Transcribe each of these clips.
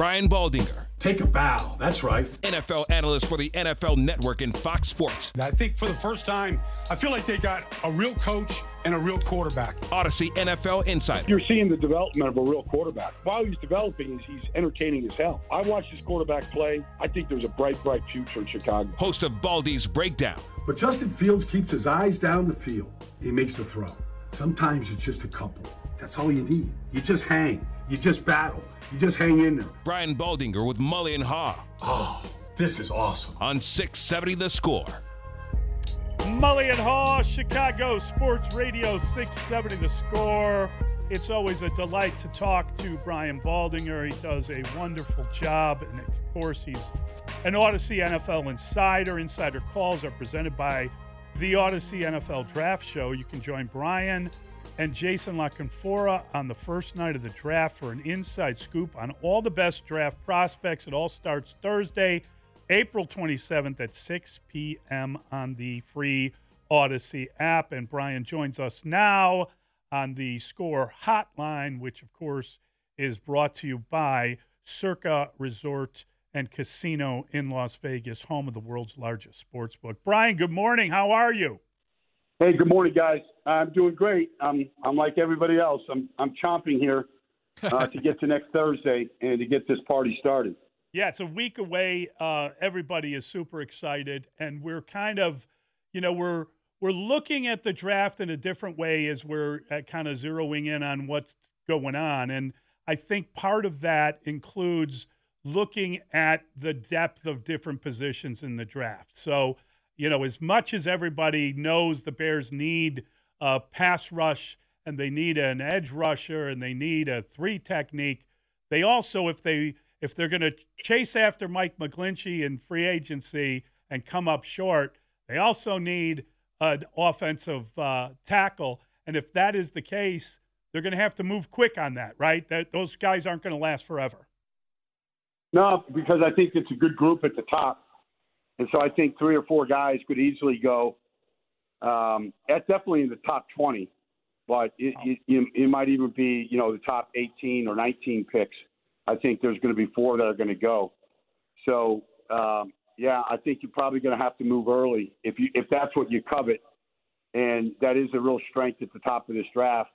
Brian Baldinger, Take a bow. That's right. NFL analyst for the NFL Network and Fox Sports. I think for the first time, I feel like they got a real coach and a real quarterback. Audacy NFL Insider. You're seeing the development of a real quarterback. While he's developing, he's entertaining as hell. I watched this quarterback play. I think there's a bright, bright future in Chicago. Host of Baldy's Breakdown. But Justin Fields keeps his eyes down the field. He makes the throw. Sometimes it's just a couple. That's all you need. You just hang. You just battle. You just hang in there. Brian Baldinger with Mully and Haugh Oh, this is awesome. on 670 The Score. Mully and Haugh, Chicago Sports Radio 670 The Score. It's always a delight to talk to Brian Baldinger. He does a wonderful job. And of course, he's an Audacy NFL insider. Insider calls are presented by the Audacy NFL Draft Show. You can join Brian and Jason La Canfora on the first night of the draft for an inside scoop on all the best draft prospects. It all starts Thursday, April 27th at 6 p.m. on the free Audacy app. And Brian joins us now on the Score Hotline, which, of course, is brought to you by Circa Resort and Casino in Las Vegas, home of the world's largest sports book. Brian, good morning. How are you? Hey, good morning, guys. I'm doing great. I'm, I'm like everybody else. I'm, I'm chomping here uh, to get to next Thursday and to get this party started. Yeah, it's a week away. Uh, everybody is super excited, and we're kind of, you know, we're we're looking at the draft in a different way as we're uh, kind of zeroing in on what's going on. And I think part of that includes looking at the depth of different positions in the draft. So, you know, as much as everybody knows the Bears need a pass rush and they need an edge rusher and they need a three technique, they also, if they if they're going to chase after Mike McGlinchey in free agency and come up short, they also need an offensive uh, tackle. And if that is the case, they're going to have to move quick on that, right? That those guys aren't going to last forever. No, because I think it's a good group at the top. And so I think three or four guys could easily go. Um, that's definitely in the top 20, but it, it, it, it might even be, you know, the top 18 or 19 picks. I think there's going to be four that are going to go. So, um, yeah, I think you're probably going to have to move early if you if that's what you covet, and that is a real strength at the top of this draft.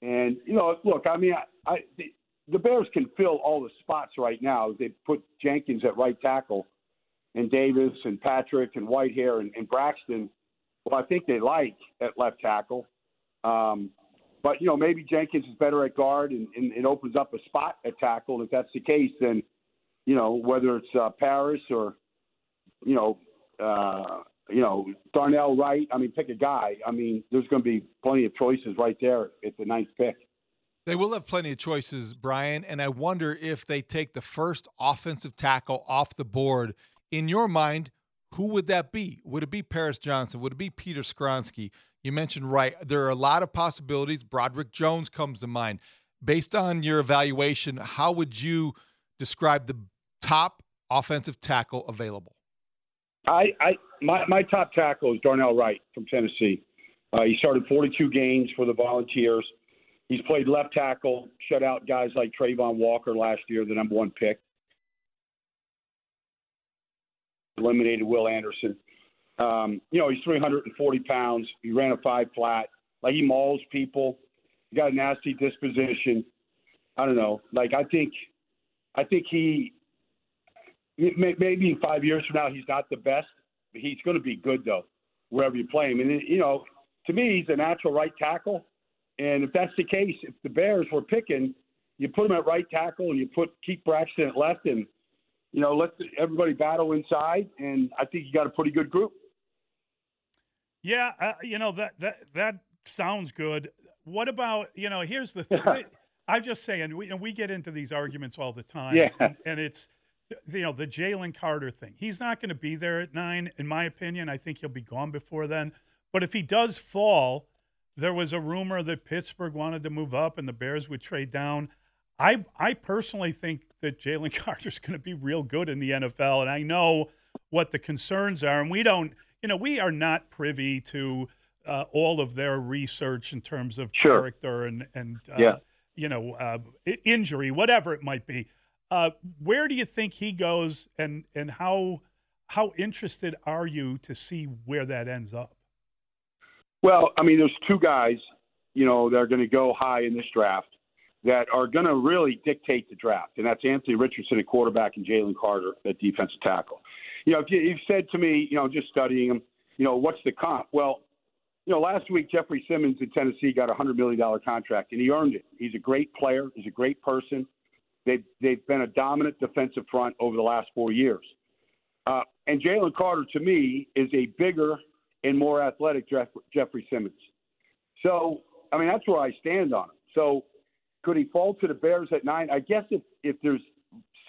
And you know, look, I mean, I, I the, the Bears can fill all the spots right now. They put Jenkins at right tackle, and Davis and Patrick and Whitehair and, and Braxton. Well, I think they like at left tackle. Um, but you know, maybe Jenkins is better at guard and, and it opens up a spot at tackle. And if that's the case, then you know whether it's uh, Paris or you know uh, you know Darnell Wright. I mean, pick a guy. I mean, there's going to be plenty of choices right there at the ninth pick. They will have plenty of choices, Brian, and I wonder if they take the first offensive tackle off the board. In your mind, who would that be? Would it be Paris Johnson? Would it be Peter Skoronski? You mentioned right. There are a lot of possibilities. Broderick Jones comes to mind. Based on your evaluation, how would you describe the top offensive tackle available? I, I my, my top tackle is Darnell Wright from Tennessee. Uh, he started 42 games for the Volunteers. He's played left tackle, shut out guys like Travon Walker last year, the number one pick. Eliminated Will Anderson. Um, you know, he's 340 pounds. He ran a five flat. Like he mauls people. He got a nasty disposition. I don't know. Like I think, I think he maybe in five years from now he's not the best, but he's going to be good though wherever you play him. And you know, to me, he's a natural right tackle. And if that's the case, if the Bears were picking, you put him at right tackle and you put Keith Braxton at left, and you know let everybody battle inside. And I think you got a pretty good group. Yeah, uh, you know that that that sounds good. What about you know? Here's the thing. I'm just saying, we, know, we get into these arguments all the time, yeah. and, and it's you know the Jalen Carter thing. He's not going to be there at nine, in my opinion. I think he'll be gone before then. But if he does fall, there was a rumor that Pittsburgh wanted to move up and the Bears would trade down. I I personally think that Jalen Carter's going to be real good in the NFL, and I know what the concerns are, and we don't. You know, we are not privy to uh, all of their research in terms of sure. character and and uh, yeah. you know uh, injury, whatever it might be. Uh, where do you think he goes, and and how how interested are you to see where that ends up? Well, I mean, there's two guys, you know, that are going to go high in this draft that are going to really dictate the draft, and that's Anthony Richardson at quarterback and Jalen Carter at defensive tackle. You know, if you, you've said to me, you know, just studying him, you know, what's the comp? Well, you know, last week Jeffrey Simmons in Tennessee got a hundred million dollar contract, and he earned it. He's a great player. He's a great person. They've they've been a dominant defensive front over the last four years. Uh, and Jalen Carter, to me, is a bigger and more athletic Jeff, Jeffrey Simmons. So, I mean, that's where I stand on him. So, could he fall to the Bears at nine? I guess if if there's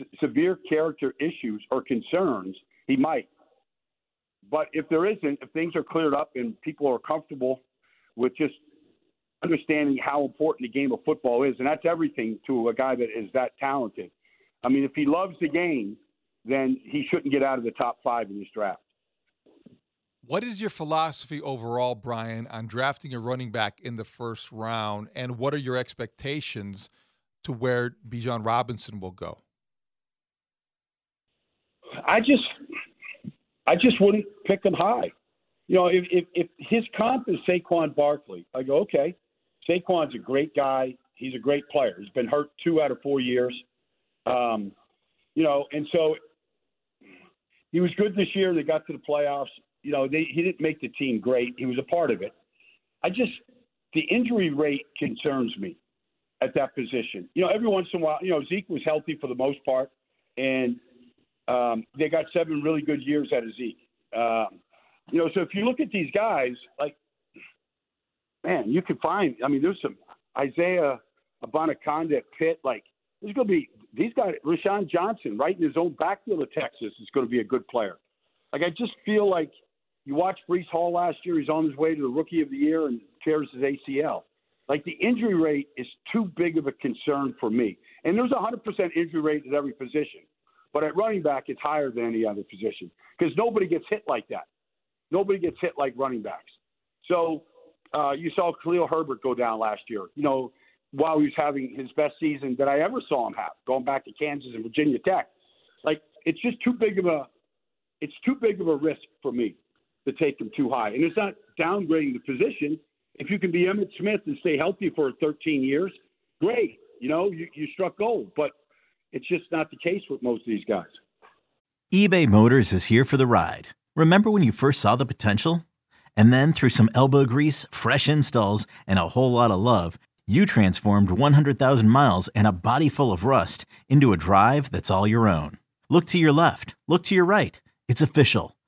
s- severe character issues or concerns, he might. But if there isn't, if things are cleared up and people are comfortable with just understanding how important the game of football is, and that's everything to a guy that is that talented. I mean, if he loves the game, then he shouldn't get out of the top five in this draft. What is your philosophy overall, Brian, on drafting a running back in the first round, and what are your expectations to where Bijan Robinson will go? I just, I just wouldn't pick him high. You know, if, if, if his comp is Saquon Barkley, I go, okay, Saquon's a great guy. He's a great player. He's been hurt two out of four years. Um, you know, and so he was good this year. They got to the playoffs. You know, they, he didn't make the team great. He was a part of it. I just, the injury rate concerns me at that position. You know, every once in a while, you know, Zeke was healthy for the most part, and um, they got seven really good years out of Zeke. Um, you know, so if you look at these guys, like, man, you can find. I mean, there's some Isaiah Abanikanda at Pitt. Like, there's going to be these guys. Roschon Johnson, right in his own backfield of Texas, is going to be a good player. Like, I just feel like you watch Breece Hall last year. He's on his way to the Rookie of the Year and tears his ACL. Like the injury rate is too big of a concern for me. And there's a 100% injury rate at every position. But at running back, it's higher than any other position because nobody gets hit like that. Nobody gets hit like running backs. So uh, you saw Khalil Herbert go down last year, you know, while he was having his best season that I ever saw him have, going back to Kansas and Virginia Tech. Like it's just too big of a it's too big of a risk for me to take him too high. And it's not downgrading the position. If you can be Emmitt Smith and stay healthy for 13 years, great. You know, you, you struck gold. But it's just not the case with most of these guys. eBay Motors is here for the ride. Remember when you first saw the potential? And then through some elbow grease, fresh installs, and a whole lot of love, you transformed 100,000 miles and a body full of rust into a drive that's all your own. Look to your left, look to your right. It's official.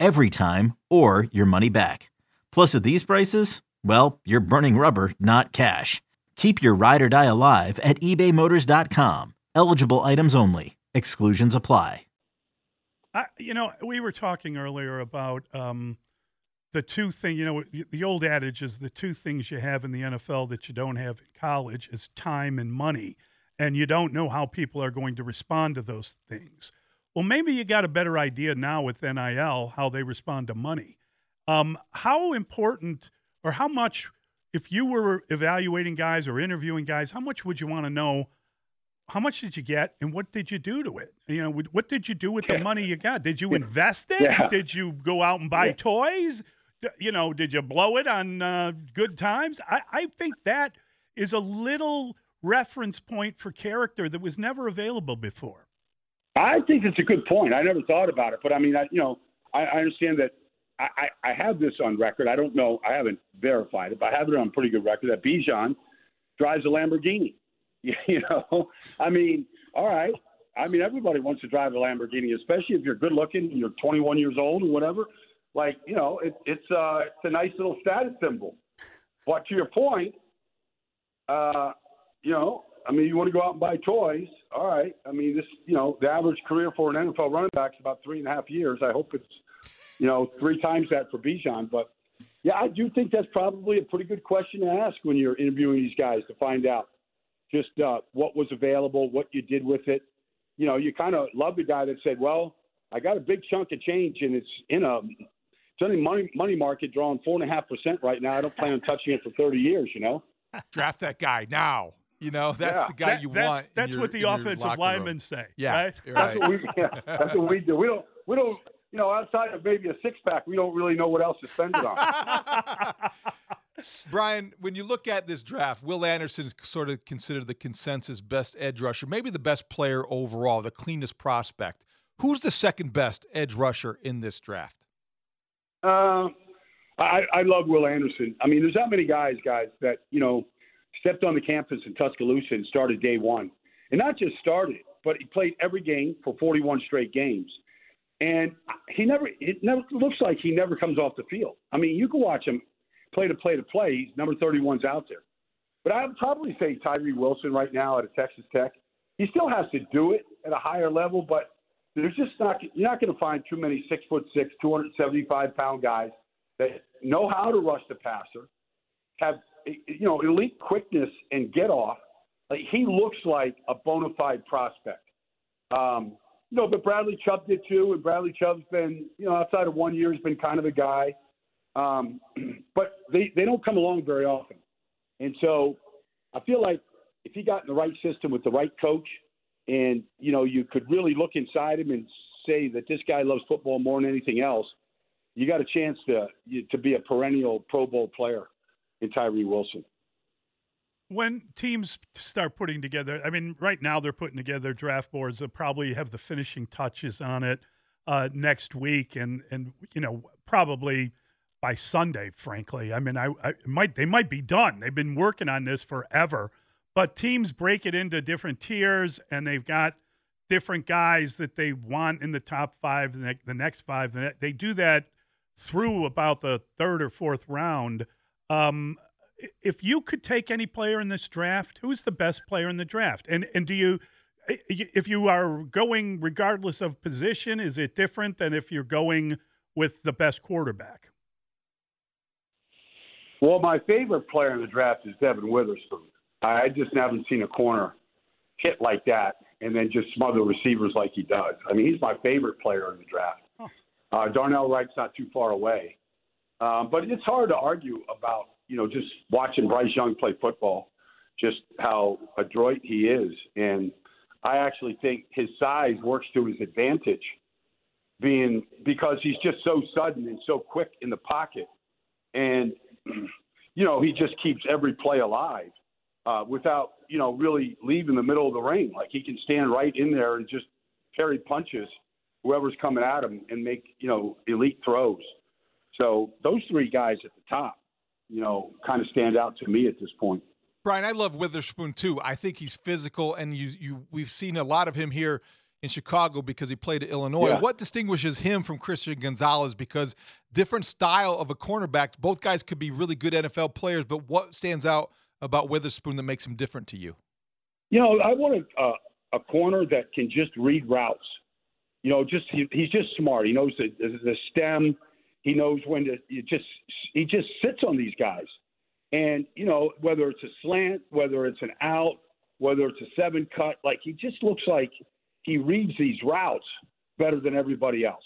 every time, or your money back. Plus, at these prices, well, you're burning rubber, not cash. Keep your ride or die alive at ebaymotors.com. Eligible items only. Exclusions apply. I, you know, we were talking earlier about um, the two thing. You know, the old adage is the two things you have in the NFL that you don't have in college is time and money, and you don't know how people are going to respond to those things. Well, maybe you got a better idea now with NIL how they respond to money. Um, how important or how much if you were evaluating guys or interviewing guys, how much would you want to know? How much did you get, and what did you do to it? You know, what did you do with the money you got? Did you invest it? Yeah. Did you go out and buy Yeah. toys? You know, did you blow it on uh, good times? I, I think that is a little reference point for character that was never available before. I think it's a good point. I never thought about it, but I mean, I, you know, I, I understand that. I, I, I have this on record. I don't know. I haven't verified it, but I have it on pretty good record that Bijan drives a Lamborghini. You know, I mean, all right. I mean, everybody wants to drive a Lamborghini, especially if you're good looking and you're 21 years old or whatever. Like, you know, it, it's uh, it's a nice little status symbol. But to your point, uh, you know, I mean, you want to go out and buy toys. All right. I mean, this, you know, the average career for an NFL running back is about three and a half years. I hope it's, you know, three times that for Bijan. But yeah, I do think that's probably a pretty good question to ask when you're interviewing these guys to find out just uh, what was available, what you did with it. You know, you kind of love the guy that said, "Well, I got a big chunk of change, and it's in a it's in a money money market drawing four and a half percent right now. I don't plan on touching it for thirty years." You know. Draft that guy now. You know, that's Yeah. the guy That- you that's, want. That's your- what the offensive locker room. linemen say. Yeah, right? That's what we yeah, that's what we do. We don't we don't you know outside of maybe a six pack, we don't really know what else to spend it on. Brian, when you look at this draft, Will Anderson's sort of considered the consensus best edge rusher, maybe the best player overall, the cleanest prospect. Who's the second best edge rusher in this draft? Uh, I, I love Will Anderson. I mean, there's not many guys, guys, that you know stepped on the campus in Tuscaloosa and started day one, and not just started, but he played every game for 41 straight games, and he never. It never looks like he never comes off the field. I mean, you can watch him play to play to play. He's number 31's out there, but I would probably say Tyree Wilson right now at a Texas Tech. He still has to do it at a higher level, but there's just not you're not going to find too many six foot six, 275 pound guys that know how to rush the passer, have you know elite quickness and get off. Like he looks like a bona fide prospect. Um, you know, but Bradley Chubb did too, and Bradley Chubb's been you know outside of one year he's been kind of a guy. Um, but they they don't come along very often, and so I feel like if he got in the right system with the right coach, and you know you could really look inside him and say that this guy loves football more than anything else, you got a chance to to be a perennial Pro Bowl player in Tyree Wilson. when teams start putting together, I mean, right now they're putting together draft boards that probably have the finishing touches on it uh, next week, and and you know probably by Sunday. Frankly, I mean, I, I might they might be done. They've been working on this forever, but teams break it into different tiers, and they've got different guys that they want in the top five, the next five. They do that through about the third or fourth round. Um, if you could take any player in this draft, who's the best player in the draft? And and do you, if you are going regardless of position, is it different than if you're going with the best quarterback? Well, my favorite player in the draft is Devon Witherspoon. I just haven't seen a corner hit like that and then just smother receivers like he does. I mean, he's my favorite player in the draft. Uh, Darnell Wright's not too far away. Um, but it's hard to argue about, you know, just watching Bryce Young play football, just how adroit he is. And I actually think his size works to his advantage, being because he's just so sudden and so quick in the pocket. And, you know, he just keeps every play alive uh, without, you know, really leaving the middle of the ring. Like he can stand right in there and just parry punches whoever's coming at him and make, you know, elite throws. So those three guys at the top, you know, kind of stand out to me at this point. Brian, I love Witherspoon too. I think he's physical, and you you we've seen a lot of him here in Chicago because he played at Illinois. Yeah. What distinguishes him from Christian Gonzalez? Because different style of a cornerback. Both guys could be really good NFL players, but what stands out about Witherspoon that makes him different to you? You know, I want a, a, a corner that can just read routes. You know, just he, he's just smart. He knows the, the stem. He knows when to. You just he just sits on these guys, and you know whether it's a slant, whether it's an out, whether it's a seven cut. Like he just looks like he reads these routes better than everybody else.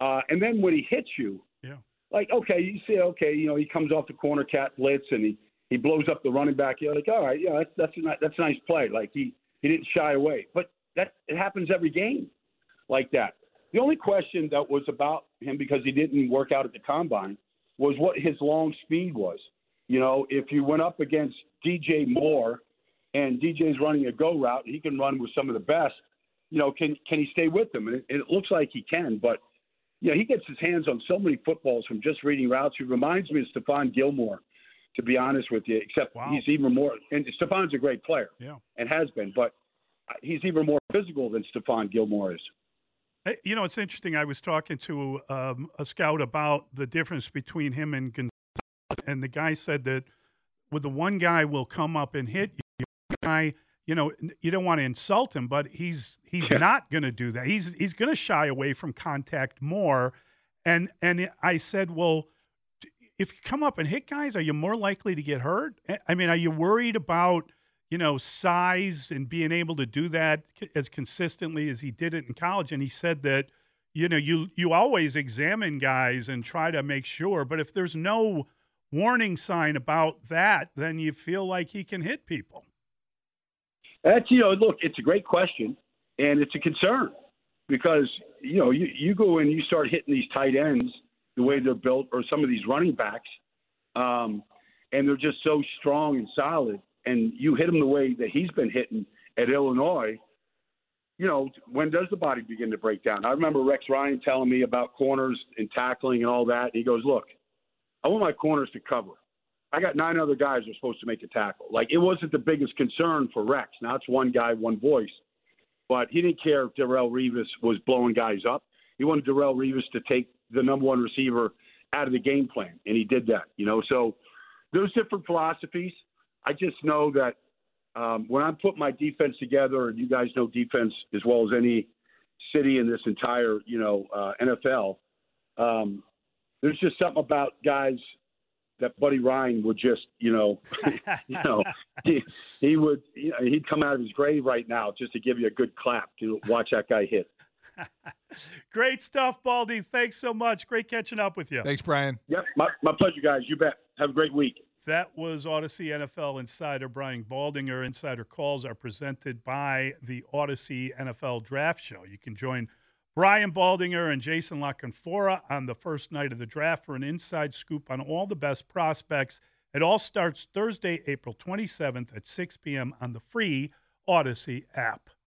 Uh, and then when he hits you, Yeah. like okay, you say okay, you know he comes off the corner cat blitz and he he blows up the running back. You're like, all right, yeah, that's that's a, nice, that's a nice play. Like he he didn't shy away, but that it happens every game like that. The only question that was about him because he didn't work out at the combine was what his long speed was. You know, if you went up against DJ Moore and DJ's running a go route, he can run with some of the best. You know, can can he stay with them? And it, it looks like he can, but yeah, he gets his hands on so many footballs from just reading routes. He reminds me of Stephon Gilmore, to be honest with you. Except wow. he's even more. And Stephon's a great player, yeah, and has been, but he's even more physical than Stephon Gilmore is. You know, it's interesting. I was talking to um, a scout about the difference between him and Gonzalez, and the guy said that with the one guy will come up and hit you, guy, you know, you don't want to insult him, but he's he's yeah. not going to do that. He's he's going to shy away from contact more. And and I said, well, if you come up and hit guys, are you more likely to get hurt? I mean, are you worried about you know, size and being able to do that as consistently as he did it in college. And he said that, you know, you you always examine guys and try to make sure, but if there's no warning sign about that, then you feel like he can hit people. That's you know, look, it's a great question and it's a concern because you know you you go and you start hitting these tight ends the way they're built or some of these running backs, um, and they're just so strong and solid and you hit him the way that he's been hitting at Illinois, you know, when does the body begin to break down? I remember Rex Ryan telling me about corners and tackling and all that. He goes, Look, I want my corners to cover. I got nine other guys who are supposed to make a tackle. Like, it wasn't the biggest concern for Rex. Now it's one guy, one voice. But he didn't care if Darrelle Revis was blowing guys up. He wanted Darrelle Revis to take the number one receiver out of the game plan, and he did that, you know. So there's different philosophies. I just know that um, when I'm putting my defense together, and you guys know defense as well as any city in this entire, you know, uh, NFL. Um, there's just something about guys that Buddy Ryan would just, you know, you know, he, he would, you know, he'd come out of his grave right now just to give you a good clap to watch that guy hit. Great stuff, Baldy. Thanks so much. Great catching up with you. Thanks, Brian. Yep, my, my pleasure, guys. You bet. Have a great week. That was Audacy NFL insider Brian Baldinger. Insider calls are presented by the Audacy NFL Draft Show. You can join Brian Baldinger and Jason La Canfora on the first night of the draft for an inside scoop on all the best prospects. It all starts Thursday, April 27th at 6 p.m. on the free Audacy app.